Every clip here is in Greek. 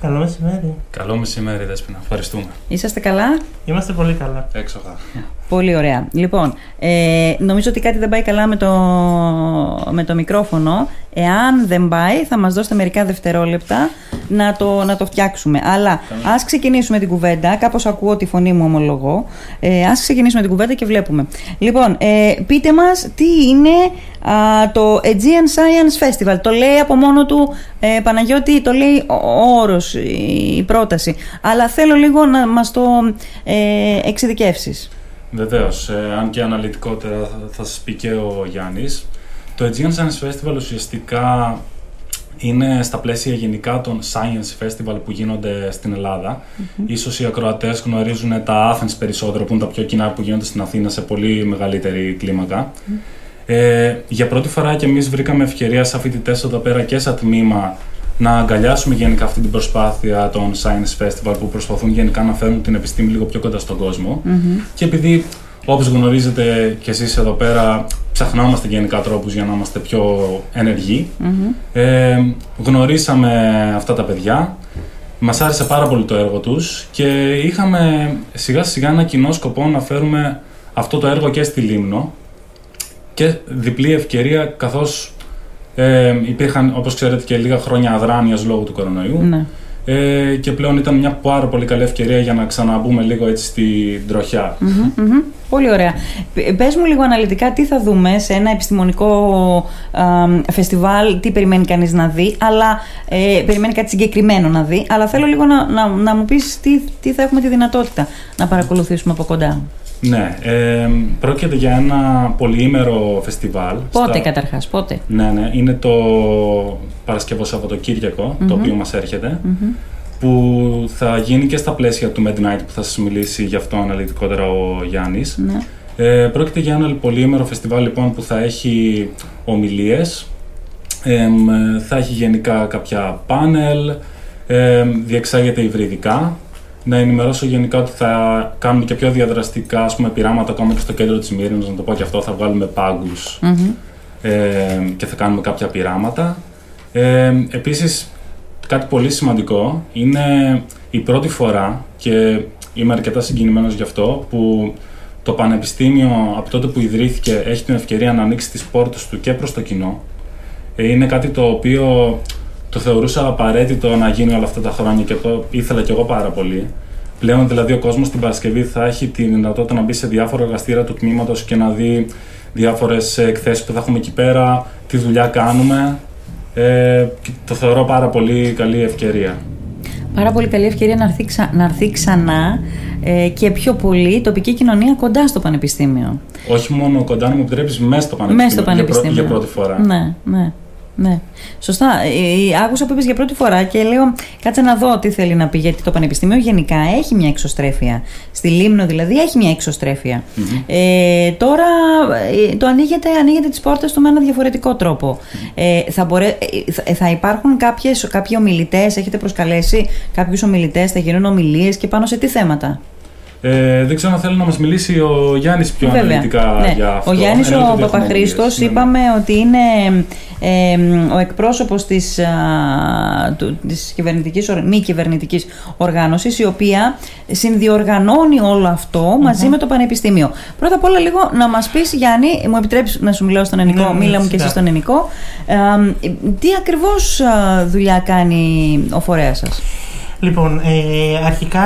Καλό μεσημέρι. Καλό μεσημέρι, Δέσποινα. Ευχαριστούμε. Είσαστε καλά; Είμαστε πολύ καλά. Έξοχα. Πολύ ωραία. Λοιπόν, ε, νομίζω ότι κάτι δεν πάει καλά με το, με το μικρόφωνο. Εάν δεν πάει, θα μας δώσετε μερικά δευτερόλεπτα να το, να το φτιάξουμε. Αλλά ας ξεκινήσουμε την κουβέντα. Κάπως ακούω τη φωνή μου ομολογώ. Ε, ας ξεκινήσουμε την κουβέντα και βλέπουμε. Λοιπόν, ε, πείτε μας τι είναι α, το Aegean Science Festival. Το λέει από μόνο του ε, Παναγιώτη, το λέει ο όρος, η πρόταση. Αλλά θέλω λίγο να μας το ε, εξειδικεύσεις. Βεβαίως, ε, αν και αναλυτικότερα θα, θα σας πει και ο Γιάννης. Το Aegean Science Festival ουσιαστικά είναι στα πλαίσια γενικά των Science Festival που γίνονται στην Ελλάδα. Mm-hmm. Ίσως οι ακροατές γνωρίζουν τα Athens περισσότερο, που είναι τα πιο κοινά που γίνονται στην Αθήνα σε πολύ μεγαλύτερη κλίμακα. Ε, για πρώτη φορά και εμείς βρήκαμε ευκαιρία σαν φοιτητές εδώ πέρα και σαν τμήμα να αγκαλιάσουμε γενικά αυτή την προσπάθεια των Science Festival που προσπαθούν γενικά να φέρουν την επιστήμη λίγο πιο κοντά στον κόσμο. Και επειδή, όπως γνωρίζετε και εσείς εδώ πέρα, ψαχνόμαστε γενικά τρόπους για να είμαστε πιο ενεργοι ε, γνωρίσαμε αυτά τα παιδιά, μας άρεσε πάρα πολύ το έργο τους και είχαμε σιγά σιγά ένα κοινό σκοπό να φέρουμε αυτό το έργο και στη Λίμνο και διπλή ευκαιρία καθώς ε, υπήρχαν, όπως ξέρετε, και λίγα χρόνια αδράνειας λόγω του κορονοϊού. Ναι. Ε, και πλέον ήταν μια πάρα πολύ καλή ευκαιρία για να ξαναμπούμε λίγο έτσι στην τροχιά. Μμμ, μμμ. Πολύ ωραία. Π- Πες μου λίγο αναλυτικά τι θα δούμε σε ένα επιστημονικό α, φεστιβάλ, τι περιμένει κανείς να δει, αλλά ε, περιμένει κάτι συγκεκριμένο να δει, αλλά θέλω λίγο να, να, να μου πεις τι, τι θα έχουμε τη δυνατότητα να παρακολουθήσουμε από κοντά. Ναι, ε, πρόκειται για ένα πολυήμερο φεστιβάλ. Πότε Στα- καταρχάς, πότε; Ναι, ναι, είναι το Παρασκευό Σαββατοκύριακο, το οποίο μας ερχεται που θα γίνει και στα πλαίσια του Midnight που θα σας μιλήσει γι' αυτό αναλυτικότερα ο Γιάννης. Ναι. Ε, πρόκειται για ένα πολυήμερο φεστιβάλ λοιπόν που θα έχει ομιλίες, εμ, ε, θα έχει γενικά κάποια πάνελ, εμ, διεξάγεται υβριδικά. Να ενημερώσω γενικά ότι θα κάνουμε και πιο διαδραστικά ας πούμε, πειράματα ακόμα και στο κέντρο της Μύρινας, να το πω και αυτό, θα βγάλουμε πάγκους Μμμ. ε, και θα κάνουμε κάποια πειράματα. Ε, επίσης, κάτι πολύ σημαντικό είναι η πρώτη φορά και είμαι αρκετά συγκινημένος γι' αυτό που το Πανεπιστήμιο από τότε που ιδρύθηκε έχει την ευκαιρία να ανοίξει τις πόρτες του και προς το κοινό. Ε, είναι κάτι το οποίο το θεωρούσα απαραίτητο να γίνει όλα αυτά τα χρόνια και το ήθελα κι εγώ πάρα πολύ. Πλέον δηλαδή ο κόσμος την Παρασκευή θα έχει τη δυνατότητα να μπει σε διάφορα εργαστήρα του τμήματος και να δει διάφορες εκθέσεις που θα έχουμε εκεί πέρα, τι δουλειά κάνουμε. Ε, και το θεωρώ πάρα πολύ καλή ευκαιρία. Πάρα πολύ καλή ευκαιρία να έρθει, ξα- να έρθει ξανά ε, και πιο πολύ η τοπική κοινωνία κοντά στο Πανεπιστήμιο. Όχι μόνο κοντά, να μου επιτρέψει μέσα στο πανεπιστήμιο. Μέσα στο για πρω- Πανεπιστήμιο. Για, πρώτη φορά. Ναι, ναι. Ναι. Σωστά. Ε, ε, άκουσα που είπες για πρώτη φορά και λέω κάτσε να δω τι θέλει να πει. Γιατί το Πανεπιστήμιο γενικά έχει μια εξωστρέφεια. Στη Λίμνο δηλαδή έχει μια εξωστρέφεια. Ε, τώρα ε, το ανοίγεται, ανοίγεται τις πόρτες του με ένα διαφορετικό τρόπο. Ε, θα, μπορέ, ε, θα- θα υπάρχουν κάποιες, κάποιοι ομιλητές, έχετε προσκαλέσει κάποιους ομιλητές, θα γίνουν ομιλίες και πάνω σε τι θέματα; Ε, δεν ξέρω αν θέλει να μας μιλήσει ο Γιάννης πιο Βέβαια. αναλυτικά Ναι. για αυτό. Ο Γιάννης Εννοείται ο ότι έχουμε Παπαχρήστος ομιλίες. Ναι, ναι. είπαμε ότι είναι ε, ο εκπρόσωπος της, α, του, της κυβερνητικής, ορ- μη κυβερνητικής οργάνωσης η οποία συνδιοργανώνει όλο αυτό μαζί με το Πανεπιστήμιο. Πρώτα απ' όλα λίγο να μας πεις Γιάννη, μου επιτρέπεις να σου μιλάω στον ελληνικό, Ναι, ναι, μίλα μου και φυσικά. εσύ στον ελληνικό, ε, τι ακριβώς α, δουλειά κάνει ο φορέας σας; Λοιπόν, ε, αρχικά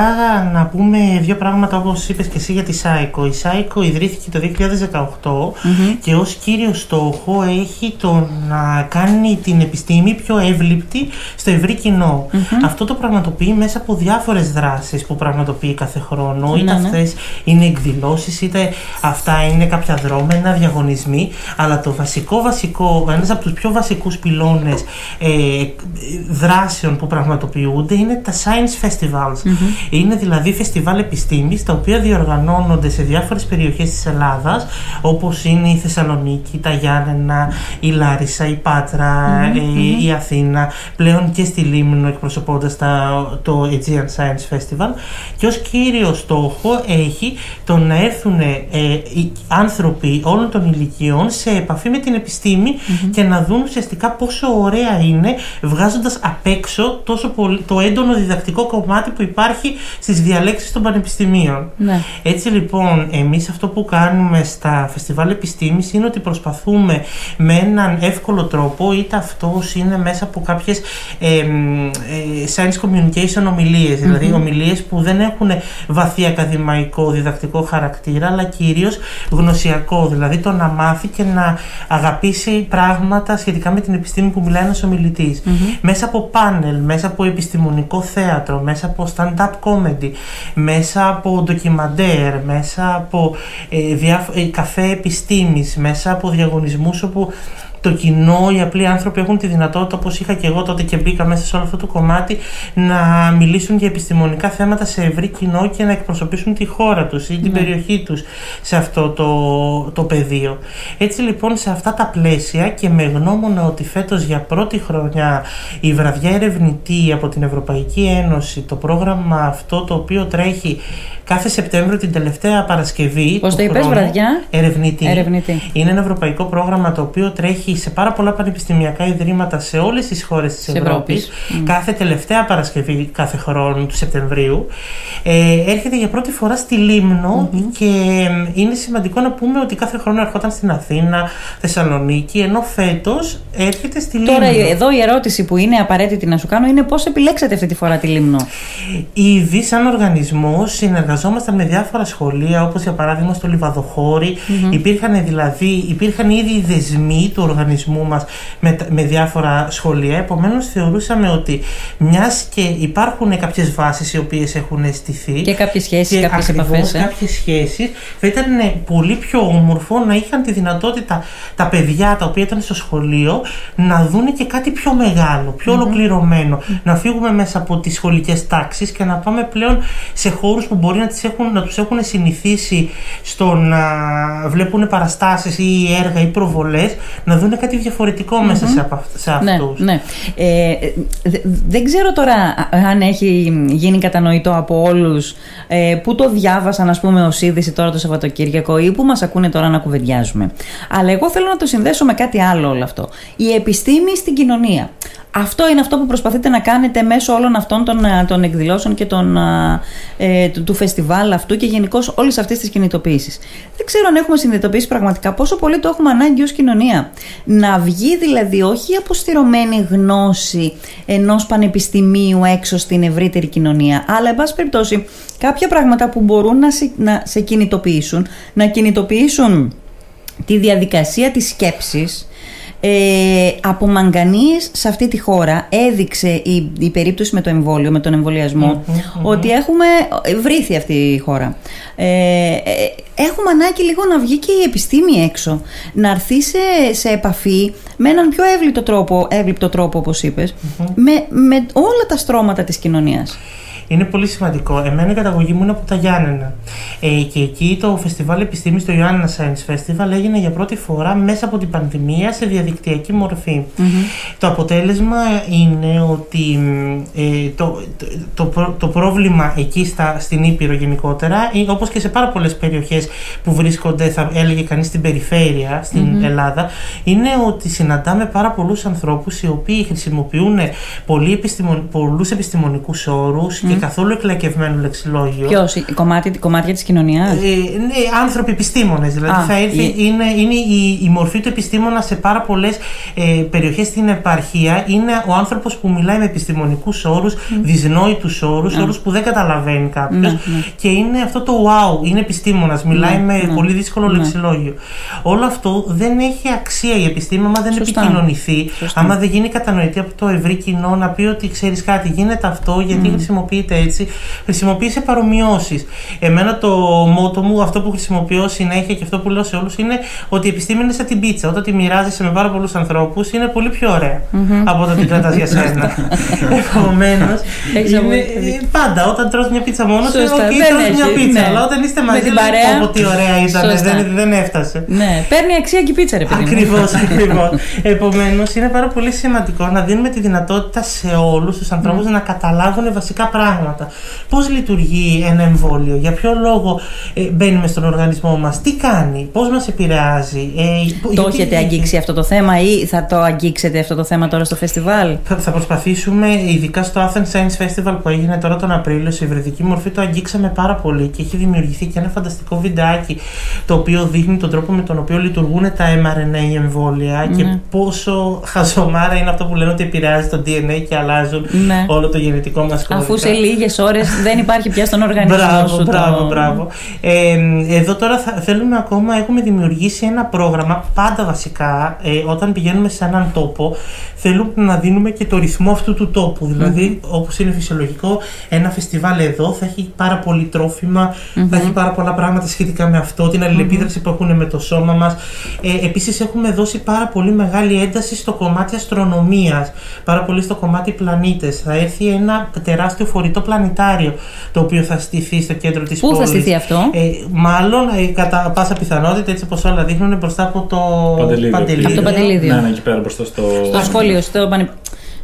να πούμε δύο πράγματα όπως είπες και εσύ για τη ΣΑΙΚΟ. Η ΣΑΙΚΟ ιδρύθηκε το 2018 και ως κύριο στόχο έχει το να κάνει την επιστήμη πιο εύληπτη στο ευρύ κοινό. Αυτό το πραγματοποιεί μέσα από διάφορες δράσεις που πραγματοποιεί κάθε χρόνο. Είτε Ναι, ναι. αυτές είναι εκδηλώσεις, είτε αυτά είναι κάποια δρόμενα, διαγωνισμοί. Αλλά το βασικό, βασικό, ένας από τους πιο βασικούς πυλώνες ε, δράσεων που πραγματοποιούνται είναι τα Science Festivals. Είναι δηλαδή φεστιβάλ επιστήμης τα οποία διοργανώνονται σε διάφορες περιοχές της Ελλάδας όπως είναι η Θεσσαλονίκη, τα Γιάννενα, η Λάρισα, η πατρα ε, η Αθήνα, πλέον και στη Λίμνο εκπροσωπώντας το Aegean Science Festival. Και ως κύριο στόχο έχει το να έρθουν ε, οι άνθρωποι όλων των ηλικιών σε επαφή με την επιστημη και να δουν ουσιαστικά πόσο ωραία είναι βγάζοντας απ' έξω τόσο πολύ, το έντονο διδακτικό κομμάτι που υπάρχει στις διαλέξεις των πανεπιστημίων. Ναι. Έτσι λοιπόν εμείς αυτό που κάνουμε στα φεστιβάλ επιστήμης είναι ότι προσπαθούμε με έναν εύκολο τρόπο είτε αυτός είναι μέσα από κάποιες ε, science communication ομιλίες, δηλαδή ομιλίες που δεν έχουν βαθύ ακαδημαϊκό διδακτικό χαρακτήρα αλλά κυρίως γνωσιακό, δηλαδή το να μάθει και να αγαπήσει πράγματα σχετικά με την επιστήμη που μιλάει ένας ομιλητής. Μέσα από πάνελ, μέσα από επιστημονικό θέατρο, μέσα από stand-up comedy, μέσα από ντοκιμαντέρ, μέσα από ε, ε, καφέ επιστήμης, μέσα από διαγωνισμούς όπου το κοινό, οι απλοί άνθρωποι έχουν τη δυνατότητα, όπως είχα και εγώ τότε και μπήκα μέσα σε όλο αυτό το κομμάτι, να μιλήσουν για επιστημονικά θέματα σε ευρύ κοινό και να εκπροσωπήσουν τη χώρα τους ή την ναι. περιοχή τους σε αυτό το, το πεδίο. Έτσι λοιπόν, σε αυτά τα πλαίσια και με γνώμονα ότι φέτος για πρώτη χρονιά η βραδιά ερευνητή από την Ευρωπαϊκή Ένωση, το πρόγραμμα αυτό το οποίο τρέχει κάθε Σεπτέμβριο την τελευταία Παρασκευή. Πώς το είπες, βραδιά; Ερευνητή. Είναι ένα ευρωπαϊκό πρόγραμμα το οποίο τρέχει σε πάρα πολλά πανεπιστημιακά ιδρύματα σε όλες τις χώρες της Ευρώπης. Κάθε τελευταία Παρασκευή κάθε χρόνο του Σεπτεμβρίου. Ε, έρχεται για πρώτη φορά στη λιμνο και είναι σημαντικό να πούμε ότι κάθε χρόνο ερχόταν στην Αθήνα, Θεσσαλονίκη, ενώ φέτος έρχεται στη Λίμνο. Τώρα, εδώ η ερώτηση που είναι απαραίτητη να σου κάνω είναι πώς επιλέξατε αυτή τη φορά τη Λίμνο; Ήδη, σαν οργανισμό, συνεργαζόμασταν με διάφορα σχολεία, όπως για παράδειγμα στο λιβαδοχωρι Υπήρχαν δηλαδή, υπήρχαν ήδη οι δεσμοί του οργανισμού μας με, με διάφορα σχολεία. Επομένως, θεωρούσαμε ότι μιας και υπάρχουν κάποιες βάσεις οι οποίες έχουν στηθεί. Και κάποιες σχέσεις, κάποιες επαφές. Ε; Κάποιες σχέσεις, θα ήταν πολύ πιο όμορφο να είχαν τη δυνατότητα τα παιδιά τα οποία ήταν στο σχολείο να δουν και κάτι πιο μεγάλο, πιο ολοκληρωμένο. Να φύγουμε μέσα από τις σχολικές τάξεις και να πάμε πλέον σε χώρους που μπορεί να, τις έχουν, να τους έχουν συνηθίσει στο να βλέπουν παραστάσεις ή έργα ή προβολές να δουν κάτι μέσα σε, σε ναι, αυτούς. Ναι, ναι. Ε, δεν ξέρω τώρα αν έχει γίνει κατανοητό από όλους ε, που το διάβασαν ας πούμε ως είδηση τώρα το Σαββατοκύριακο ή που μας ακούνε τώρα να κουβεντιάζουμε. Αλλά εγώ θέλω να το συνδέσω με κάτι άλλο όλο αυτό. Η επιστήμη στην κοινωνία. Αυτό είναι αυτό που προσπαθείτε να κάνετε μέσω όλων αυτών των, ε, των εκδηλώσεων και των, ε, του, του φεστιβάλ αυτού και γενικώ όλης αυτής της κινητοποίησης. Δεν ξέρω αν έχουμε συνειδητοποιήσει πραγματικά πόσο πολύ το έχουμε ανάγκη ως κοινωνία. Να βγει δηλαδή όχι η αποστηρωμένη γνώση ενός πανεπιστημίου έξω στην ευρύτερη κοινωνία, αλλά εν πάση περιπτώσει κάποια πράγματα που μπορούν να σε, να σε κινητοποιήσουν, να κινητοποιήσουν τη διαδικασία της σκέψης ε, από μαγκανίες σε αυτή τη χώρα έδειξε η, η περίπτωση με το εμβόλιο, με τον εμβολιασμο ότι έχουμε βρήθει αυτή η χώρα. Ε, ε, έχουμε ανάγκη λίγο να βγει και η επιστήμη έξω, να έρθει σε, σε επαφή με έναν πιο εύληπτο τρόπο, εύληπτο τρόπο όπως με, με όλα τα στρώματα της κοινωνίας είναι πολύ σημαντικό. Εμένα η καταγωγή μου είναι από τα Γιάννενα. Ε, και εκεί το φεστιβάλ επιστήμης, το Ιωάννα Science Festival, έγινε για πρώτη φορά μέσα από την πανδημία σε διαδικτυακή Το αποτέλεσμα είναι ότι ε, το, το, το, πρόβλημα εκεί στα, στην Ήπειρο γενικότερα, όπως και σε πάρα πολλές περιοχές που βρίσκονται, θα έλεγε κανείς στην περιφέρεια, στην Ελλάδα, είναι ότι συναντάμε πάρα πολλούς ανθρώπους οι οποίοι χρησιμοποιούν πολλούς επιστημονικούς όρους και καθόλου εκλακευμένο λεξιλόγιο. Ποιος, κομμάτι, κομμάτια της κοινωνίας; Ε, ναι, άνθρωποι επιστήμονες. Δηλαδή θα έρθει, είναι, είναι η, η μορφή του επιστήμονα σε πάρα πολλές ε, περιοχές στην επαρχία. Είναι ο άνθρωπος που μιλάει με επιστημονικούς όρους, mm. δυσνόητους όρους, όρους που δεν καταλαβαίνει κάποιος. Ναι, ναι. Και είναι αυτό το wow, είναι επιστήμονας, μιλάει ναι, με πολύ δύσκολο λεξιλόγιο. Όλο αυτό δεν έχει αξία η επιστήμη άμα δεν Σωστά. επικοινωνηθεί, Σωστά. άμα δεν γίνει κατανοητή από το ευρύ κοινό να πει ότι ξέρεις κάτι, γίνεται αυτό γιατί χρησιμοποιεί είτε έτσι, χρησιμοποίησε παρομοιώσεις. Εμένα το μότο μου, αυτό που χρησιμοποιώ συνέχεια και αυτό που λέω σε όλους είναι ότι η επιστήμη είναι σαν την πίτσα. Όταν τη μοιράζεσαι με πάρα πολλούς ανθρώπους, είναι πολύ πιο ωραία από όταν την κρατάς για σένα. Επομένως, πάντα όταν τρως μια πίτσα μόνος σου, okay, τρως μια πίτσα. Ναι. Αλλά όταν είστε μαζί, την παρέα, πω τι ωραία ήταν, δεν, δεν έφτασε. Ναι, παίρνει αξία και η πίτσα, ρε παιδί. Ακριβώς, ακριβώς. Επομένως, είναι πάρα πολύ σημαντικό να δίνουμε τη δυνατότητα σε όλους τους ανθρώπους να καταλάβουν βασικά πράγματα. Πώς λειτουργεί ένα εμβόλιο, για ποιο λόγο ε, μπαίνει με στον οργανισμό μας, τι κάνει, πώς μας επηρεάζει. Ε, το έχετε αγγίξει αυτό το θέμα ή θα το αγγίξετε αυτό το θέμα τώρα στο φεστιβάλ; Θα, θα προσπαθήσουμε, ειδικά στο Athens Science Festival που έγινε τώρα τον Απρίλιο, σε υβριδική μορφή το αγγίξαμε πάρα πολύ και έχει δημιουργηθεί και ένα φανταστικό βιντεάκι το οποίο δείχνει τον τρόπο με τον οποίο λειτουργούν τα mRNA εμβόλια και ναι. πόσο χαζομάρα είναι αυτό που λένε ότι επηρεάζει το DNA και αλλάζουν ναι. όλο το γενετικό μας κώδικα. Αφού σε λίγες ώρες δεν υπάρχει πια στον οργανισμό μπράβο, σου. Μπράβο, το... μπράβο. Ε, εδώ τώρα θα, θέλουμε ακόμα, έχουμε δημιουργήσει ένα πρόγραμμα, πάντα βασικά, ε, όταν πηγαίνουμε σε έναν τόπο, θέλουμε να δίνουμε και το ρυθμό αυτού του τόπου. Δηλαδή, mm-hmm. όπως είναι φυσιολογικό, ένα φεστιβάλ εδώ θα έχει πάρα πολύ τρόφιμα, mm-hmm. θα έχει πάρα πολλά πράγματα σχετικά με αυτό, την αλληλεπίδραση mm-hmm. που έχουν με το σώμα μας. Ε, Επίσης, έχουμε δώσει πάρα πολύ μεγάλη ένταση στο κομμάτι αστρονομίας, πάρα πολύ στο κομμάτι πλανήτες. Θα έρθει ένα τεράστιο φορητό πλανητάριο το οποίο θα στηθεί στο κέντρο της πόλη. Πού θα στηθεί αυτό, ε, Μάλλον, ε, κατά πάσα πιθανότητα, έτσι όπως όλα δείχνουν, μπροστά από το Παντελίδιο. Από το Παντελίδιο. Ναι, ναι, εκεί πέρα μπροστά στο. Στο σχολείο, στο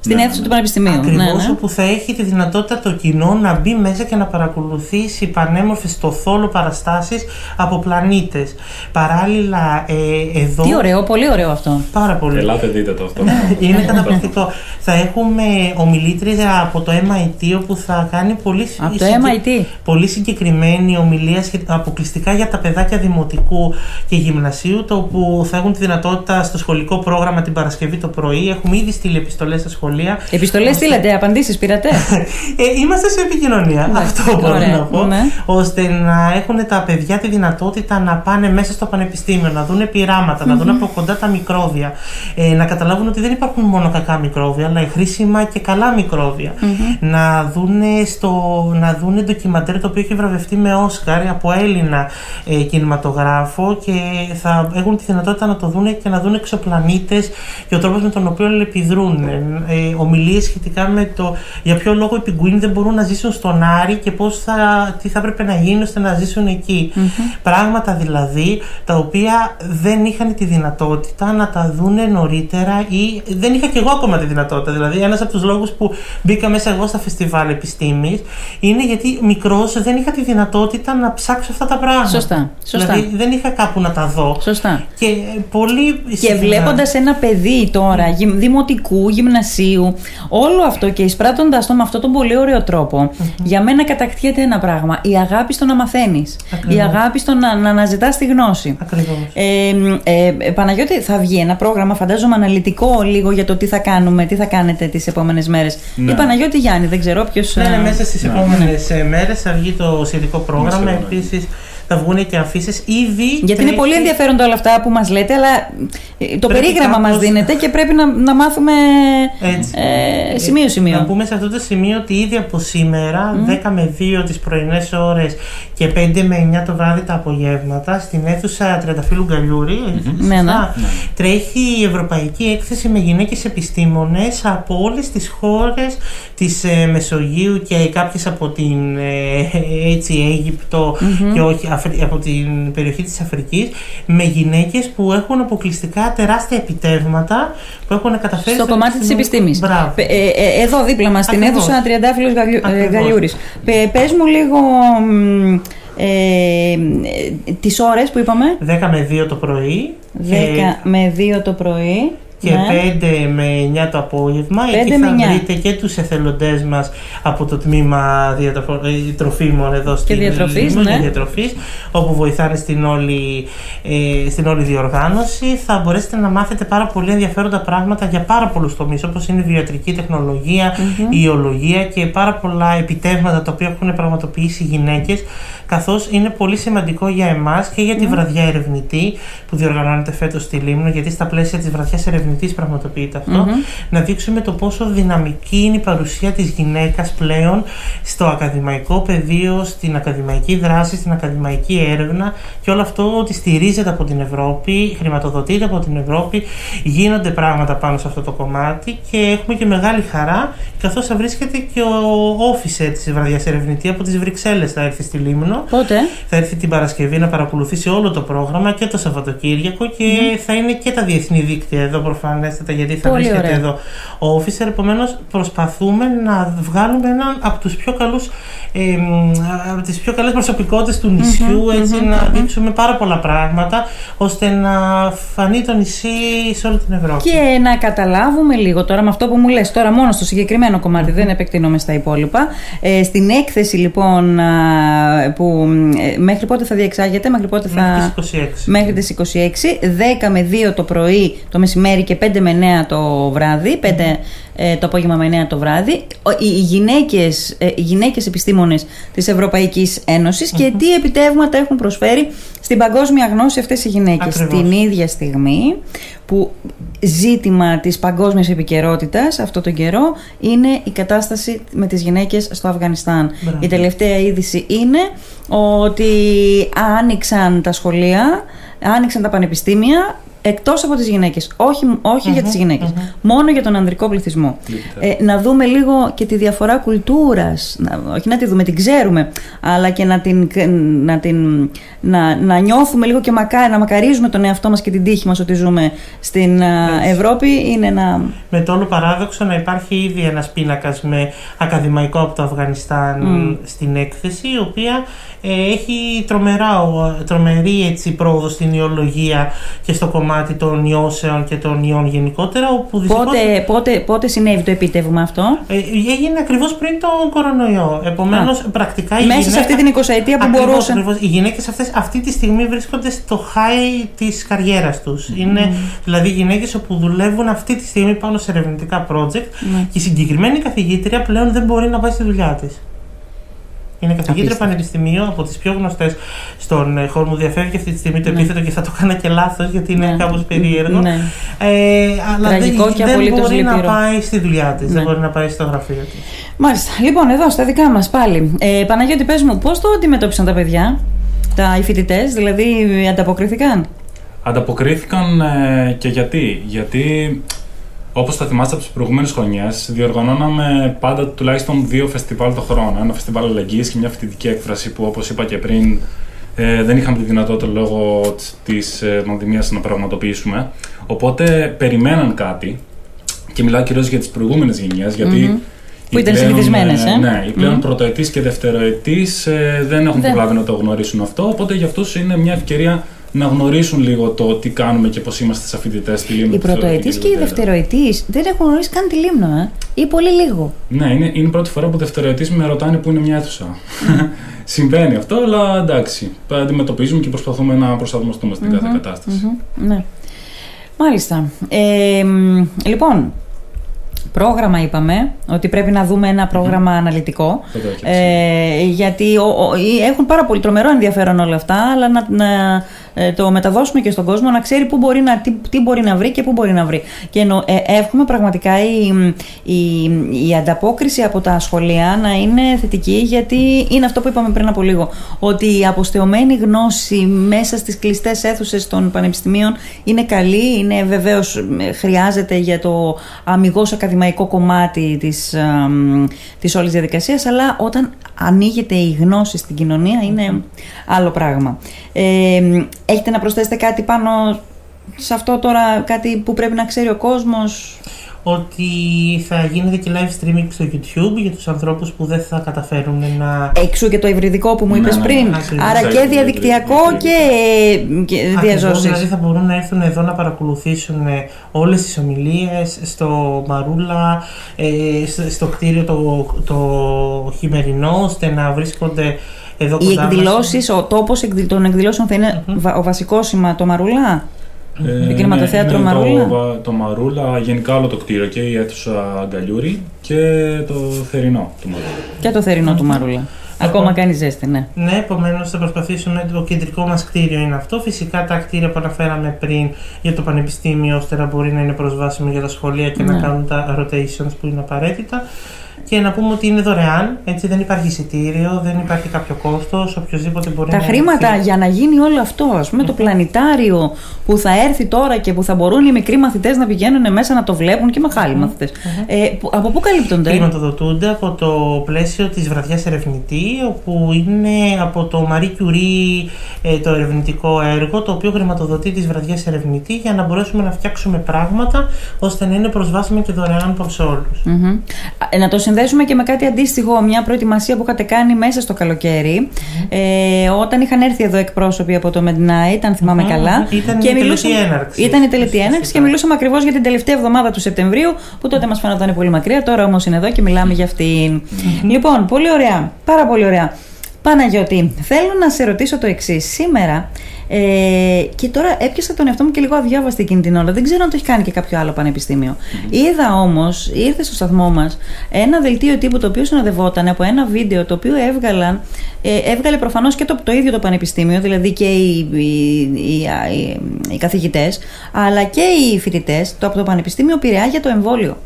στην ναι, αίθουσα του Πανεπιστημίου. Ακριβώς, ναι, ναι. όπου θα έχει τη δυνατότητα το κοινό να μπει μέσα και να παρακολουθήσει πανέμορφες στο θόλο παραστάσεις από πλανήτες. Παράλληλα, ε, εδώ. Τι ωραίο, πολύ ωραίο αυτό. Πάρα πολύ. Ελάτε, δείτε το αυτό. Είναι καταπληκτικό. θα έχουμε ομιλήτρια από το MIT, όπου θα κάνει πολύ, από το MIT. πολύ συγκεκριμένη ομιλία αποκλειστικά για τα παιδάκια δημοτικού και γυμνασίου, το όπου θα έχουν τη δυνατότητα στο σχολικό πρόγραμμα την Παρασκευή το πρωί. Έχουμε ήδη στείλει επιστολές στα σχολεία σχολεία. Επιστολές στείλατε, απαντήσεις πήρατε; ε, είμαστε σε επικοινωνία. Ναι, Αυτό μπορώ ωραία, να πω. Ναι. Ώστε να έχουν τα παιδιά τη δυνατότητα να πάνε μέσα στο πανεπιστήμιο, να δουν πειράματα, mm-hmm. να δουν από κοντά τα μικρόβια. Ε, να καταλάβουν ότι δεν υπάρχουν μόνο κακά μικρόβια, αλλά χρήσιμα και καλά μικρόβια. Mm-hmm. Να δουν στο, να δουν ντοκιμαντέρ το οποίο έχει βραβευτεί με Όσκαρ από Έλληνα ε, κινηματογράφο και θα έχουν τη δυνατότητα να το δουν και να δουν εξωπλανήτες και ο τρόπος με τον οποίο επιδρούν. Ε, ομιλίες σχετικά με το για ποιο λόγο οι πιγκουίνοι δεν μπορούν να ζήσουν στον Άρη και πώς θα, τι θα έπρεπε να γίνει ώστε να ζήσουν εκεί. Πράγματα δηλαδή τα οποία δεν είχαν τη δυνατότητα να τα δούνε νωρίτερα ή δεν είχα και εγώ ακόμα τη δυνατότητα. Δηλαδή ένας από τους λόγους που μπήκα μέσα εγώ στα φεστιβάλ επιστήμης είναι γιατί μικρός δεν είχα τη δυνατότητα να ψάξω αυτά τα πράγματα. Σωστά. Σωστά. Δηλαδή δεν είχα κάπου να τα δω. Σωστά. Και πολύ Και βλέποντας ένα παιδί τώρα δημοτικού, γυμνασίου όλο αυτό και εισπράττοντας το με αυτόν τον πολύ ωραίο για μένα κατακτιέται ένα πράγμα. Η αγάπη στο να μαθαίνεις. Η αγάπη στο να, να αναζητά τη γνώση. Ε, ε, Παναγιώτη, θα βγει ένα πρόγραμμα, φαντάζομαι, αναλυτικό λίγο για το τι θα κάνουμε, τι θα κάνετε τις επόμενες μέρες. Ναι. Η Παναγιώτη Γιάννη, δεν ξέρω ποιος. Ναι, ναι, ε, μέσα στις ναι. επόμενες ναι. μέρες θα βγει το σχετικό πρόγραμμα. Επίσης, θα βγουν και αφήσεις ήδη. Γιατί είναι πολύ ενδιαφέροντα όλα αυτά που μας λέτε, αλλά ε, το περίγραμμα κάπως... μα δίνεται και πρέπει να, να μάθουμε ε, σημείο-σημείο. Να πούμε σε αυτό το σημείο ότι ήδη από σήμερα, mm. 10 με 2 τις πρωινές ώρες και 5 με 9 το βράδυ τα απογεύματα, στην αίθουσα Τριανταφύλου Γκαλιούρη, mm-hmm. ναι, ναι. τρέχει η Ευρωπαϊκή Έκθεση με γυναίκες επιστήμονες από όλες τις χώρες της ε, Μεσογείου και κάποιες από την ε, έτσι, Αίγυπτο mm-hmm. και όχι από την περιοχή της Αφρικής με γυναίκες που έχουν αποκλειστικά τεράστια επιτεύγματα που έχουν καταφέρει στο, κομμάτι της επιστήμης. Ε, ε, εδώ δίπλα μας, στην αίθουσα Τριαντάφυλλος Γαλιου, Γαλιούρης. Πες μου λίγο ε, τις ώρες που είπαμε. 10 με 2 το πρωί. 10 με 2 το πρωί και ναι. 5 με 9 το απόγευμα. 5 Εκεί θα βρείτε και τους εθελοντές μας από το τμήμα ε, τροφίμων εδώ στην διατροφής, ναι. διατροφής, όπου βοηθάνε στην όλη, ε, στην όλη διοργάνωση. Θα μπορέσετε να μάθετε πάρα πολύ ενδιαφέροντα πράγματα για πάρα πολλούς τομείς, όπως είναι η βιατρική τεχνολογία, mm-hmm. η ιολογία και πάρα πολλά επιτεύγματα τα οποία έχουν πραγματοποιήσει οι γυναίκες, καθώς είναι πολύ σημαντικό για εμάς και για τη βραδιά ερευνητή που διοργανώνεται φέτος στη Λίμνο, γιατί στα πλαίσια της βραδιάς ερευνητής ερευνητή πραγματοποιείται να δείξουμε το πόσο δυναμική είναι η παρουσία της γυναίκας πλέον στο ακαδημαϊκό πεδίο, στην ακαδημαϊκή δράση, στην ακαδημαϊκή έρευνα και όλο αυτό ότι στηρίζεται από την Ευρώπη, χρηματοδοτείται από την Ευρώπη, γίνονται πράγματα πάνω σε αυτό το κομμάτι και έχουμε και μεγάλη χαρά καθώς θα βρίσκεται και ο officer της βραδιάς ερευνητή από τις Βρυξέλλες θα έρθει στη Λίμνο. Πότε; Θα έρθει την Παρασκευή να παρακολουθήσει όλο το πρόγραμμα και το Σαββατοκύριακο και θα είναι και τα διεθνή δίκτυα εδώ προφανέστατα γιατί θα Πολύ βρίσκεται ωραία. εδώ ο officer. Επομένως, προσπαθούμε να βγάλουμε έναν από τους πιο καλούς. Ε, από τις πιο καλές προσωπικότητες του νησιου ετσι να δείξουμε πάρα πολλά πράγματα ώστε να φανεί το νησί σε όλη την Ευρώπη. Και να καταλάβουμε λίγο τώρα με αυτό που μου λες τώρα μόνο στο συγκεκριμένο κομμάτι, δεν επεκτείνομαι στα υπόλοιπα. Ε, στην έκθεση λοιπόν α, που ε, μέχρι πότε θα διεξάγεται, μέχρι πότε θα... Μέχρι τις 26. Μέχρι τις 26, 10 με 2 το πρωί το μεσημέρι και 5 με 9 το βράδυ, 5 ε, το απόγευμα με 9 το βράδυ, Ο- οι, οι γυναίκες, ε, οι γυναίκες επιστήμονες της Ευρωπαϊκής Ένωσης και τι επιτεύγματα έχουν προσφέρει στην παγκόσμια γνώση αυτές οι γυναίκες. Ακριβώς. Την ίδια στιγμή που ζήτημα της παγκόσμιας επικαιρότητας αυτό τον καιρό είναι η κατάσταση με τις γυναίκες στο Αφγανιστάν. Μπράβο. Η τελευταία είδηση είναι ότι άνοιξαν τα σχολεία, άνοιξαν τα πανεπιστήμια εκτός από τις γυναίκες. Όχι, όχι για τις γυναικες μόνο για τον ανδρικό πληθυσμό. Ε, να δούμε λίγο και τη διαφορά κουλτούρας, να, όχι να τη δούμε, την ξέρουμε, αλλά και να, την, να, την, να, να νιώθουμε λίγο και μακά, να μακαρίζουμε τον εαυτό μας και την τύχη μας ότι ζούμε στην α, Ευρώπη. Είναι ένα... με το όλο παράδοξο να υπάρχει ήδη ένας πίνακας με ακαδημαϊκό από το Αφγανιστάν στην έκθεση, η οποία ε, έχει τρομερά, ο- τρομερή έτσι, πρόοδο στην ιολογία και στο κομμάτι των ιώσεων και των ιών γενικότερα, όπου δυστυχώς Πότε, πότε, πότε συνέβη το επίτευγμα αυτό; ε, έγινε ακριβώς πριν τον κορονοϊό. Επομένως, πρακτικά οι Μέσα σε γυναίκες- αυτή την 20 που Ακριβώς, μπορούσαν. ακριβώς. Οι γυναίκες αυτές αυτή τη στιγμή βρίσκονται στο high της καριέρας τους. Είναι δηλαδή γυναίκες όπου δουλεύουν αυτή τη στιγμή πάνω σε ερευνητικά project και η συγκεκριμένη καθηγήτρια πλέον δεν μπορεί να πάει στη δουλειά της. Είναι καθηγήτρια Απίστευτο. πανεπιστημίου από τις πιο γνωστές στον ε, χώρο μου. Διαφεύγει αυτή τη στιγμή το επίθετο και θα το έκανα και λάθος γιατί είναι Ναι. κάπως περίεργο. Ναι. Ε, αλλά Τραγικό δεν, και δεν απολύτως μπορεί να λυπηρό. πάει στη δουλειά της, Ναι. δεν μπορεί να πάει στο γραφείο της. Μάλιστα. Λοιπόν, εδώ στα δικά μας πάλι. Ε, Παναγιώτη, πες μου, πώς το αντιμετώπισαν τα παιδιά, τα οι φοιτητές, δηλαδή ανταποκρίθηκαν; Ανταποκρίθηκαν ε, και γιατί; Γιατί, όπως θα θυμάστε από τις προηγούμενες χρονιές, διοργανώναμε πάντα τουλάχιστον δύο φεστιβάλ το χρόνο. Ένα φεστιβάλ αλλαγής και μια φοιτητική έκφραση που, όπως είπα και πριν, ε, δεν είχαμε τη δυνατότητα λόγω τ- της ε, πανδημίας να πραγματοποιήσουμε. Οπότε περιμέναν κάτι και μιλάω κυρίως για τις προηγούμενες γενιές, γιατί Μμμ. οι Που ήταν πλέον, συνηθισμένες, ε. Ναι, οι πλέον Μμμ. πρωτοετής και δευτεροετής ε, δεν έχουν Δεν. προλάβει να το γνωρίσουν αυτό, οπότε για αυτούς είναι μια ευκαιρία να γνωρίσουν λίγο το τι κάνουμε και πώς είμαστε σαν φοιτητές στη Λίμνο. Οι της Θεωρητικής πρωτοετής και οι Δευτέρα. δευτεροετής δεν έχουν γνωρίσει καν τη λίμνο, ε, ή πολύ λίγο. Ναι, είναι, είναι η πρώτη φορά που δευτεροετής με ρωτάνε που είναι μια αίθουσα. Συμβαίνει αυτό, αλλά εντάξει. Αντιμετωπίζουμε και προσπαθούμε να προσαρμοστούμε στην κάθε κατάσταση. Μμμ, Ναι. Μάλιστα. Ε, μ, λοιπόν, πρόγραμμα είπαμε ότι πρέπει να δούμε ένα πρόγραμμα αναλυτικό. Βέβαια και Ε, γιατί ο, ο- οι- έχουν πάρα πολύ τρομερό ενδιαφέρον όλα αυτά, αλλά να, να ε, το μεταδώσουμε και στον κόσμο να ξέρει πού μπορεί να, τι, τι μπορεί να βρει και πού μπορεί να βρει. Και εννο, ε, εύχομαι πραγματικά η, η, η ανταπόκριση από τα σχολεία να είναι θετική, γιατί είναι αυτό που είπαμε πριν από λίγο, ότι η αποστεωμένη γνώση μέσα στις κλειστές αίθουσες των πανεπιστημίων είναι καλή, είναι βεβαίως ε, χρειάζεται για το αμυγός ακαδημαϊκό κομμάτι της, α, μ, της όλης διαδικασίας, αλλά όταν ανοίγεται η γνώση στην κοινωνία είναι άλλο πράγμα. Ε, μ, έχετε να προσθέσετε κάτι πάνω σε αυτό τώρα, κάτι που πρέπει να ξέρει ο κόσμος; Ότι θα γίνεται και live streaming στο YouTube για τους ανθρώπους που δεν θα καταφέρουν να Εξού και το υβριδικό που μου Ναι, είπες ναι, πριν. ναι, ακριβώς. Άρα και Exactly, διαδικτυακό exactly. και, και Ακριβώς, διαζώσεις. Δηλαδή θα μπορούν να έρθουν εδώ να παρακολουθήσουν ε, όλες τις ομιλίες στο Μαρούλα, ε, στο, στο κτίριο το, το χειμερινό, ώστε να βρίσκονται εδώ Οι κοντά μας. εκδηλώσεις, ο τόπος εκδη- των εκδηλώσεων θα είναι βα- ο βασικός σήμα, το Μαρούλα; Ε, Το κινηματοθέατρο είναι Μαρούλα; Το, βα- το Μαρούλα, γενικά όλο το κτίριο και η αίθουσα Αγκαλιούρη και το θερινό του Μαρούλα. Και το θερινό του Μαρούλα. Ακόμα κάνει ζέστη, ναι. Ναι, επομένως θα προσπαθήσουμε. Το κεντρικό μας κτίριο είναι αυτό. Φυσικά τα κτίρια που αναφέραμε πριν για το πανεπιστήμιο, ώστε να μπορεί να είναι προσβάσιμο για τα σχολεία και να Ναι. κάνουν τα rotations που είναι απαραίτητα. Και να πούμε ότι είναι δωρεάν, έτσι δεν υπάρχει εισιτήριο, δεν υπάρχει κάποιο κόστος. Οποιοδήποτε μπορεί Τα να χρήματα έρθει. για να γίνει όλο αυτό, ας πούμε, το πλανητάριο που θα έρθει τώρα και που θα μπορούν οι μικροί μαθητές να πηγαίνουν μέσα να το βλέπουν και μεγάλοι μαθητές. Ε, που- από πού καλύπτονται, Χρηματοδοτούνται από το πλαίσιο της βραδιάς ερευνητή, όπου είναι από το Marie Curie ε, το ερευνητικό έργο, το οποίο χρηματοδοτεί τις βραδιές ερευνητή για να μπορέσουμε να φτιάξουμε πράγματα ώστε να είναι προσβάσιμα και δωρεάν προς όλους. Μμμ. Ε, Να το συνδέσουμε και με κάτι αντίστοιχο, μια προετοιμασία που είχατε κάνει μέσα στο καλοκαίρι, ε, όταν είχαν έρθει εδώ εκπρόσωποι από το Midnight, αν θυμάμαι Μμμ. καλά. Ήταν η τελετή έναρξης. Ήταν η τελετή έναρξης και Φυσικά. μιλούσαμε ακριβώς για την τελευταία εβδομάδα του Σεπτεμβρίου, που τότε μας φαίνονταν πολύ μακριά, τώρα όμως είναι εδώ και μιλάμε για αυτήν. Λοιπόν, πολύ ωραία. Πάρα πολύ ωραία. Παναγιώτη, θέλω να σε ρωτήσω το εξής. Σήμερα, ε, και τώρα έπιασα τον εαυτό μου και λίγο αδιάβαστη εκείνη την ώρα. Δεν ξέρω αν το έχει κάνει και κάποιο άλλο πανεπιστήμιο. Είδα όμως, ήρθε στο σταθμό μας ένα δελτίο τύπου το οποίο συνοδευόταν από ένα βίντεο το οποίο έβγαλαν, ε, έβγαλε προφανώς και το, το ίδιο το πανεπιστήμιο, δηλαδή και οι, οι, οι, οι, οι καθηγητές, αλλά και οι φοιτητές το, από το Πανεπιστήμιο Πειραιά για το εμβόλιο.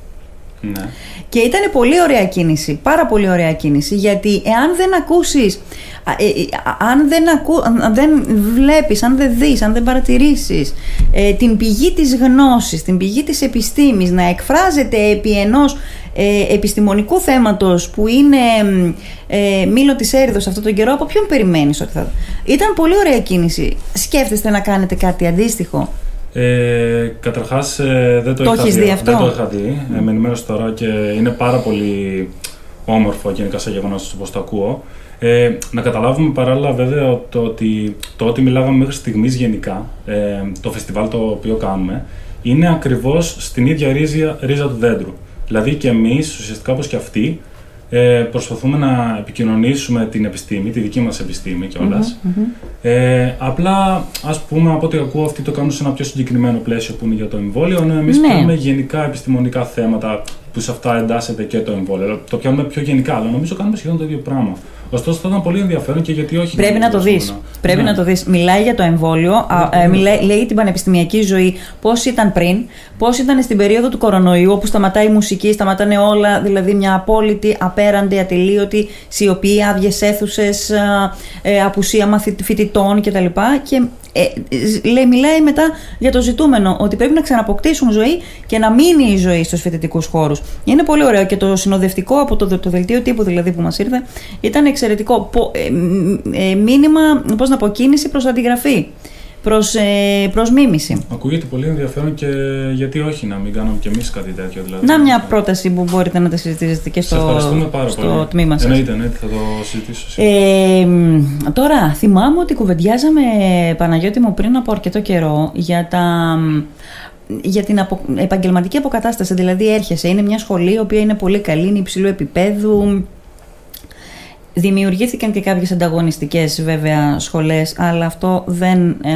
Ναι. Και ήταν πολύ ωραία κίνηση, πάρα πολύ ωραία κίνηση, γιατί εάν δεν ακούσεις, α, ε, ε, αν δεν, ακού, αν- αν δεν βλέπεις, αν δεν δεις, αν δεν παρατηρήσεις ε, την πηγή της γνώσης, την πηγή της επιστήμης να εκφράζεται επί ενός ε, επιστημονικού θέματος που είναι μ, ε, μήλο της έρηδος αυτόν τον καιρό, από ποιον περιμένεις ότι θα... Ήταν πολύ ωραία κίνηση. Σκέφτεστε να κάνετε κάτι αντίστοιχο; Ε, Καταρχάς, δεν το, Το είχα έχεις δει, δει αυτό; Δεν το είχα δει. Ε, με ενημέρωσε τώρα και είναι πάρα πολύ όμορφο γενικά σαν γεγονός όπως το ακούω. Ε, να καταλάβουμε παράλληλα βέβαια το ότι το ότι μιλάγαμε μέχρι στιγμής γενικά, ε, το φεστιβάλ το οποίο κάνουμε, είναι ακριβώς στην ίδια ρίζα, ρίζα του δέντρου. Δηλαδή και εμείς, ουσιαστικά όπως και αυτοί, ε, προσπαθούμε να επικοινωνήσουμε την επιστήμη, τη δική μας επιστήμη κιόλας. Ε, απλά, ας πούμε, από ό,τι ακούω, αυτοί το κάνουν σε ένα πιο συγκεκριμένο πλαίσιο που είναι για το εμβόλιο, ενώ εμείς Ναι. πιάνουμε γενικά επιστημονικά θέματα που σε αυτά εντάσσεται και το εμβόλιο. Το πιάνουμε πιο γενικά, αλλά νομίζω κάνουμε σχεδόν το ίδιο πράγμα. Ωστόσο, θα ήταν πολύ ενδιαφέρον και γιατί όχι. Πρέπει να το δώσουμε δεις. ένα- Πρέπει Ναι. να το δεις. Μιλάει για το εμβόλιο, α, ε, μιλάει, λέει την πανεπιστημιακή ζωή, πώς ήταν πριν, πώς ήταν στην περίοδο του κορονοϊού, όπου σταματάει η μουσική, σταματάνε όλα, δηλαδή μια απόλυτη, απέραντη, ατελείωτη σιωπή, άδειες αίθουσες, α, ε, απουσία μαθη- φοιτητών κτλ. Και ε, ζ- λέει, μιλάει μετά για το ζητούμενο, ότι πρέπει να ξαναποκτήσουν ζωή και να μείνει η ζωή στους φοιτητικούς χώρους. Είναι πολύ ωραίο και το συνοδευτικό από το, το δελτίο τύπου δηλαδή που μας ήρθε ήταν εξαιρετικό. Πο- ε, μ, ε, μήνυμα, πώς να πω, κίνηση προς αντιγραφή, προς, ε, προς μίμηση. Ακούγεται πολύ ενδιαφέρον και γιατί όχι να μην κάνουμε κι εμείς κάτι τέτοιο. Δηλαδή. Να μια πρόταση που μπορείτε να τα συζητήσετε και Σε ευχαριστούμε στο, πάρα στο πολύ. τμήμα σας. Εννοείται, εννοείται, θα το συζητήσω. σίγουρα. Ε, μ, τώρα, θυμάμαι ότι κουβεντιάζαμε, Παναγιώτη μου, πριν από αρκετό καιρό για, τα, μ, για την απο, επαγγελματική αποκατάσταση. Δηλαδή, έρχεσαι, είναι μια σχολή η οποία είναι πολύ καλή, είναι υψηλού επίπεδου. Δημιουργήθηκαν και κάποιες ανταγωνιστικές βέβαια σχολές, αλλά αυτό δεν ε,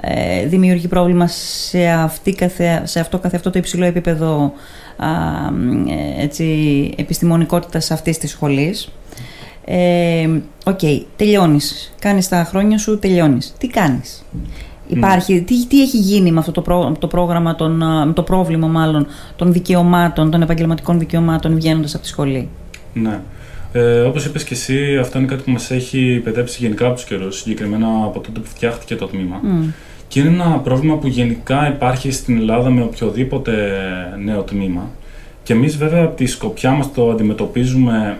ε, δημιουργεί πρόβλημα σε, αυτή, καθε, σε αυτό καθε αυτό το υψηλό επίπεδο α, ε, έτσι, επιστημονικότητας αυτής της σχολής. Ε, Οκ, τελειώνεις. Κάνεις τα χρόνια σου, τελειώνεις. Τι κάνεις; Υπάρχει, τι, τι έχει γίνει με αυτό το, πρό- το πρόγραμμα, των, α, με το πρόβλημα μάλλον των δικαιωμάτων, των επαγγελματικών δικαιωμάτων βγαίνοντας από τη σχολή; Ναι. Ε, Όπως είπες και εσύ, αυτό είναι κάτι που μας έχει παιδέψει γενικά από τους καιρούς, συγκεκριμένα από τότε που φτιάχτηκε το τμήμα. Μμ. Και είναι ένα πρόβλημα που γενικά υπάρχει στην Ελλάδα με οποιοδήποτε νέο τμήμα. Και εμείς, βέβαια, από τη σκοπιά μας το αντιμετωπίζουμε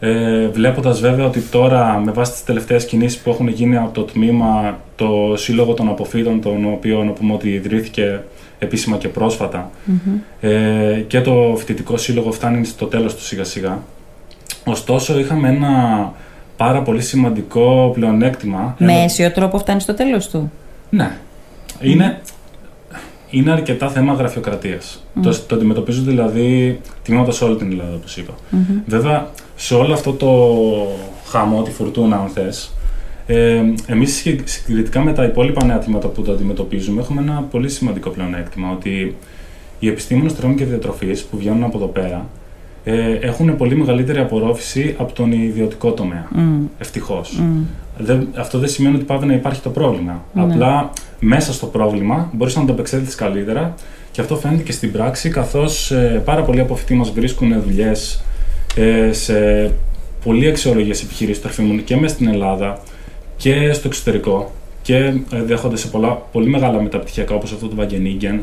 ε, βλέποντας βέβαια ότι τώρα, με βάση τις τελευταίες κινήσεις που έχουν γίνει από το τμήμα, το Σύλλογο των Αποφύτων, τον οποίο να πούμε ότι ιδρύθηκε επίσημα και προσφατα ε, και το Φοιτητικό Σύλλογο φτάνει στο τέλος του σιγά-σιγά. Ωστόσο, είχαμε ένα πάρα πολύ σημαντικό πλεονέκτημα. Με Ένα- αίσιο τρόπο φτάνει στο τέλος του. ναι. Είναι, είναι αρκετά θέμα γραφειοκρατίας. Το, το αντιμετωπίζουν δηλαδή τμήματα σε όλη την Ελλάδα, όπως είπα. Βέβαια, σε όλο αυτό το χαμό, τη φουρτούνα, αν θες, ε, εμείς σχε- συγκριτικά με τα υπόλοιπα νέα τμήματα που το αντιμετωπίζουμε, έχουμε ένα πολύ σημαντικό πλεονέκτημα, ότι οι επιστήμονες τροφών και διατροφής που βγαίνουν από εδώ πέρα, ε, έχουν πολύ μεγαλύτερη απορρόφηση από τον ιδιωτικό τομέα. Mm. Ευτυχώς. αυτό δεν σημαίνει ότι πάει να υπάρχει το πρόβλημα. Ναι. Απλά μέσα στο πρόβλημα μπορείς να το επεξέλθει καλύτερα και αυτό φαίνεται και στην πράξη, καθώς ε, πάρα πολλοί από αυτοί μας βρίσκουν δουλειές ε, σε πολύ αξιόλογες επιχειρήσεις τροφίμων και μέσα στην Ελλάδα και στο εξωτερικό και ε, δέχονται σε πολλά, πολύ μεγάλα μεταπτυχιακά όπως αυτό του Wageningen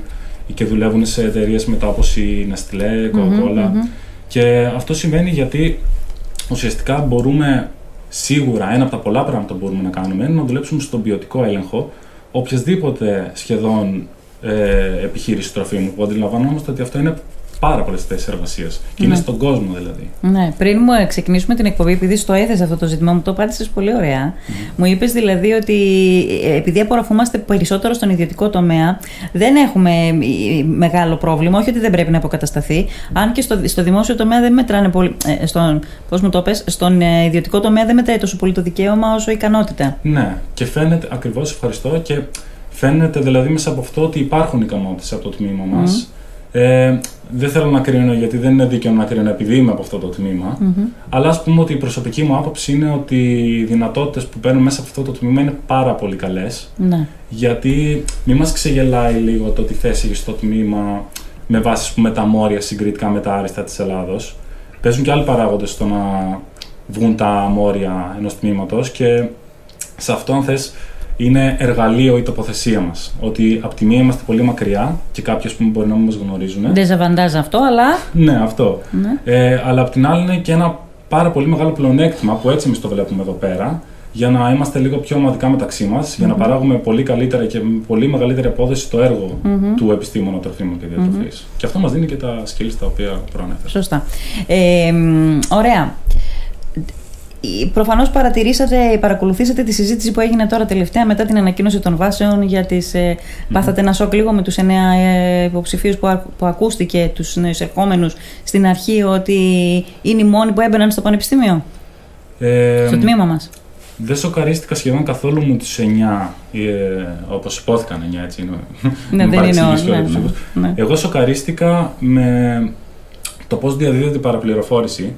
και δουλεύουν σε εταιρείες μετά όπως η Nestlé, Coca-Cola. Και αυτό σημαίνει γιατί ουσιαστικά μπορούμε σίγουρα ένα από τα πολλά πράγματα που μπορούμε να κάνουμε είναι να δουλέψουμε στον ποιοτικό έλεγχο οποιασδήποτε σχεδόν ε, επιχείρηση τροφίμου που αντιλαμβανόμαστε ότι αυτό είναι πάρα πολλές θέσεις εργασία. Και είναι ναι. στον κόσμο δηλαδή. Ναι. Πριν μου ξεκινήσουμε την εκπομπή, επειδή στο έθεσε αυτό το ζήτημα, μου το απάντησες πολύ ωραία. Μου είπες δηλαδή ότι ε, επειδή απορροφούμαστε περισσότερο στον ιδιωτικό τομέα, δεν έχουμε ε, μεγάλο πρόβλημα. Όχι ότι δεν πρέπει να αποκατασταθεί. Αν και στο, στο δημόσιο τομέα δεν μετράνε πολύ. Ε, στον, πώς μου το πες, στον ε, ιδιωτικό τομέα δεν μετράει τόσο πολύ το δικαίωμα όσο η ικανότητα. Ναι. Και φαίνεται, ακριβώς ευχαριστώ. Και φαίνεται δηλαδή μέσα από αυτό ότι υπάρχουν ικανότητες από το τμήμα μας. Ε, δεν θέλω να κρίνω γιατί δεν είναι δίκαιο να κρίνω επειδή είμαι από αυτό το τμημα Αλλά ας πούμε ότι η προσωπική μου άποψη είναι ότι οι δυνατότητες που παίρνουν μέσα από αυτό το τμήμα είναι πάρα πολύ καλές. Ναι. Γιατί μην μας ξεγελάει λίγο το ότι θέση έχει στο τμήμα με βάση πούμε, τα μόρια συγκριτικά με τα άριστα της Ελλάδος. Παίζουν και άλλοι παράγοντες στο να βγουν τα μόρια ενός τμήματος και σε αυτό, αν θες, είναι εργαλείο η τοποθεσία μας. Ότι από τη μία είμαστε πολύ μακριά και κάποιοι που μπορεί να μην μας γνωρίζουν. Δεν ζαβαντάζει αυτό, αλλά. Ναι, αυτό. Ναι. Ε, αλλά από την άλλη είναι και ένα πάρα πολύ μεγάλο πλεονέκτημα που έτσι εμείς το βλέπουμε εδώ πέρα. Για να είμαστε λίγο πιο ομαδικά μεταξύ μας, για να παράγουμε πολύ καλύτερα και με πολύ μεγαλύτερη απόδοση το έργο του επιστήμονα τροφίμων και διατροφή. Και αυτό μας δίνει και τα skills τα οποία προανέφερα. Σωστά. Ε, ωραία. Προφανώς παρατηρήσατε, παρακολουθήσατε τη συζήτηση που έγινε τώρα τελευταία μετά την ανακοίνωση των βάσεων για τις... Ε, πάθατε ένα σοκ λίγο με τους εννέα ε, υποψηφίους που, που ακούστηκε, τους νέους ερχόμενους στην αρχή ότι είναι οι μόνοι που έμπαιναν στο πανεπιστήμιο, ε, στο τμήμα μας. Δεν σοκαρίστηκα σχεδόν καθόλου με τους εννιά, ε, όπως υπόθηκαν εννιά έτσι είναι. Ναι, δεν είναι όλοι. Ναι, ναι, ναι. Εγώ σοκαρίστηκα με το πώς διαδίδεται η παραπληροφόρηση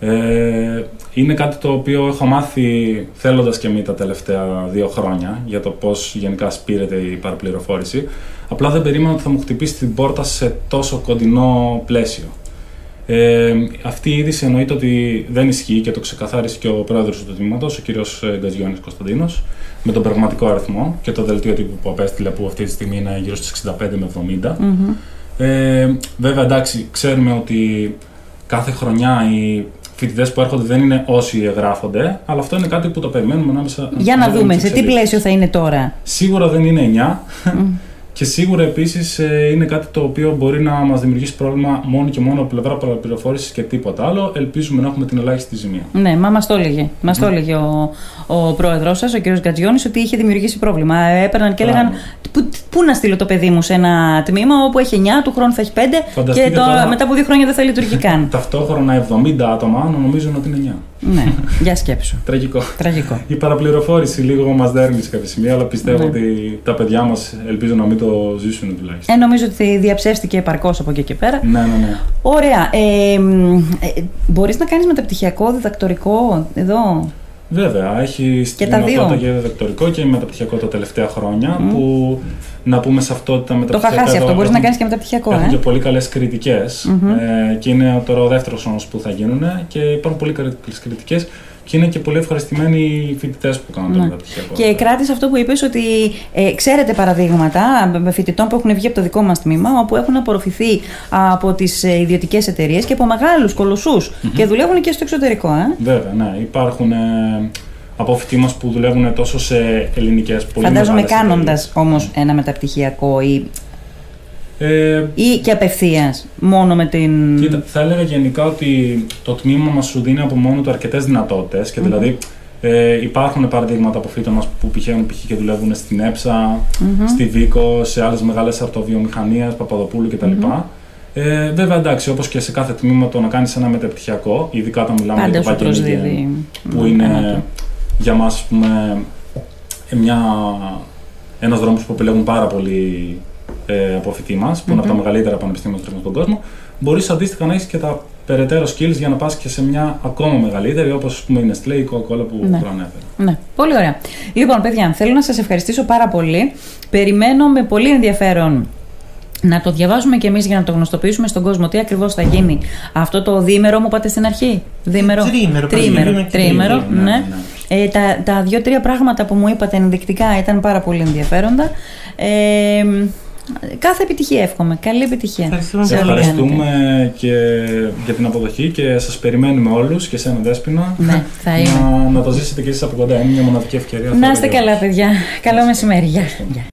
ε, είναι κάτι το οποίο έχω μάθει θέλοντας και μη τα τελευταία δύο χρόνια για το πώς γενικά σπήρεται η παραπληροφόρηση. Απλά δεν περίμενα ότι θα μου χτυπήσει την πόρτα σε τόσο κοντινό πλαίσιο. Ε, αυτή η είδηση εννοείται ότι δεν ισχύει και το ξεκαθάρισε και ο πρόεδρος του τμήματο, ο κ. Γκαζιόνη Κωνσταντίνος, με τον πραγματικό αριθμό και το δελτίο τύπου που απέστειλε, που αυτή τη στιγμή είναι γύρω στις 65 με 70. Ε, βέβαια, εντάξει, ξέρουμε ότι κάθε χρονιά οι φοιτητές που έρχονται δεν είναι όσοι εγγράφονται, αλλά αυτό είναι κάτι που το περιμένουμε ανάμεσα. Για να δούμε, σε τι πλαίσιο θα είναι τώρα. Σίγουρα δεν είναι 9. Και σίγουρα επίσης ε, είναι κάτι το οποίο μπορεί να μας δημιουργήσει πρόβλημα μόνο και μόνο από πλευρά πληροφόρησης και τίποτα άλλο. Ελπίζουμε να έχουμε την ελάχιστη ζημία. Ναι, μα μας το έλεγε. Μας το έλεγε ο, ο πρόεδρός σας, ο κ. Γκατζιόνης, ότι είχε δημιουργήσει πρόβλημα. Ε, έπαιρναν και έλεγαν πού, πού να στείλω το παιδί μου σε ένα τμήμα όπου έχει 9, του χρόνου θα έχει 5 και το, μετά από δύο χρόνια δεν θα λειτουργεί καν. Ταυτόχρονα 70 άτομα νομίζουν ότι είναι 9. Ναι, για σκέψου. Τραγικό. Τραγικό. Η παραπληροφόρηση λίγο μας δέρνει σε κάποια σημεία, αλλά πιστεύω ναι. ότι τα παιδιά μας ελπίζω να μην το ζήσουν τουλάχιστον. Ε, νομίζω ότι διαψεύστηκε επαρκώς από εκεί και πέρα. Ναι, ναι, ναι. Ωραία. Ε, ε, Μπορείς να κάνεις μεταπτυχιακό, διδακτορικό εδώ; Βέβαια, έχει στην δυνατότητα και διδακτορικό και μεταπτυχιακό τα τελευταία χρόνια. Που να πούμε σε αυτό ότι τα μεταπτυχιακά. Το είχα χάσει αυτό, μπορείς να κάνεις και μεταπτυχιακό. Έχουν ε; και πολύ καλές κριτικές. Ε, και είναι τώρα ο δεύτερος όνο που θα γίνουν και υπάρχουν πολύ καλές κριτικές και είναι και πολύ ευχαριστημένοι οι φοιτητές που κάνουν το ναι. μεταπτυχιακό. Και κράτησε αυτό που είπες ότι ε, ξέρετε παραδείγματα φοιτητών που έχουν βγει από το δικό μας τμήμα, όπου έχουν απορροφηθεί από τις ε, ιδιωτικές εταιρείες και από μεγάλους και δουλεύουν και στο εξωτερικό. Ε; Βέβαια, ναι. Υπάρχουν. Ε, από φοιτητέ μας που δουλεύουν τόσο σε ελληνικές πολύ Φαντάζομαι κάνοντας όμως ένα μεταπτυχιακό ή ε, ή και απευθείας, μόνο με την. Κοίτα, θα έλεγα γενικά ότι το τμήμα μας σου δίνει από μόνο του αρκετές δυνατότητες και δηλαδή ε, υπάρχουν παραδείγματα από φύτων μα που πηγαίνουν π.χ. και δουλεύουν στην εψα στη Βίκο, σε άλλες μεγάλες αρτοβιομηχανίες, Παπαδοπούλου κτλ. mm Ε, βέβαια, εντάξει, όπως και σε κάθε τμήμα το να κάνεις ένα μεταπτυχιακό, ειδικά όταν μιλάμε Πάντα για το που ναι, είναι για μας, ας πούμε, μια, ένας δρόμος που επιλέγουν πάρα πολύ ε, αποφοιτή μας, που mm-hmm. είναι από τα μεγαλύτερα πανεπιστήμια στον κόσμο, μπορείς αντίστοιχα να έχεις και τα περαιτέρω skills για να πας και σε μια ακόμα μεγαλύτερη, όπως πούμε η Nestlé ή η Coca-Cola που Ναι. προανέφερα. Ναι, πολύ ωραία. Λοιπόν, παιδιά, θέλω να σας ευχαριστήσω πάρα πολύ. Περιμένω με πολύ ενδιαφέρον να το διαβάζουμε κι εμείς για να το γνωστοποιήσουμε στον κόσμο τι ακριβώς θα γίνει αυτό το διήμερο μου είπατε στην αρχή. Διήμερο. Τρίμερο, Τρίμερο. Παρασκευή και Τρίμερο, Τρίτη, ναι. ναι, ναι. Ε, τα, τα δύο-τρία πράγματα που μου είπατε ενδεικτικά ήταν πάρα πολύ ενδιαφέροντα. Ε, κάθε επιτυχία εύχομαι. Καλή επιτυχία. Ευχαριστούμε σε πολύ. ό,τι κάνετε. Ευχαριστούμε και για την αποδοχή και σας περιμένουμε όλους και εσένα Δέσποινα Ναι, θα είμαι. να, να το ζήσετε και εσείς από κοντά. Είναι μια μοναδική ευκαιρία. Να θεωρώ, είστε για καλά, όλους. παιδιά. Καλό μεσημέρι. Γεια. Ευχαριστούμε. Γεια.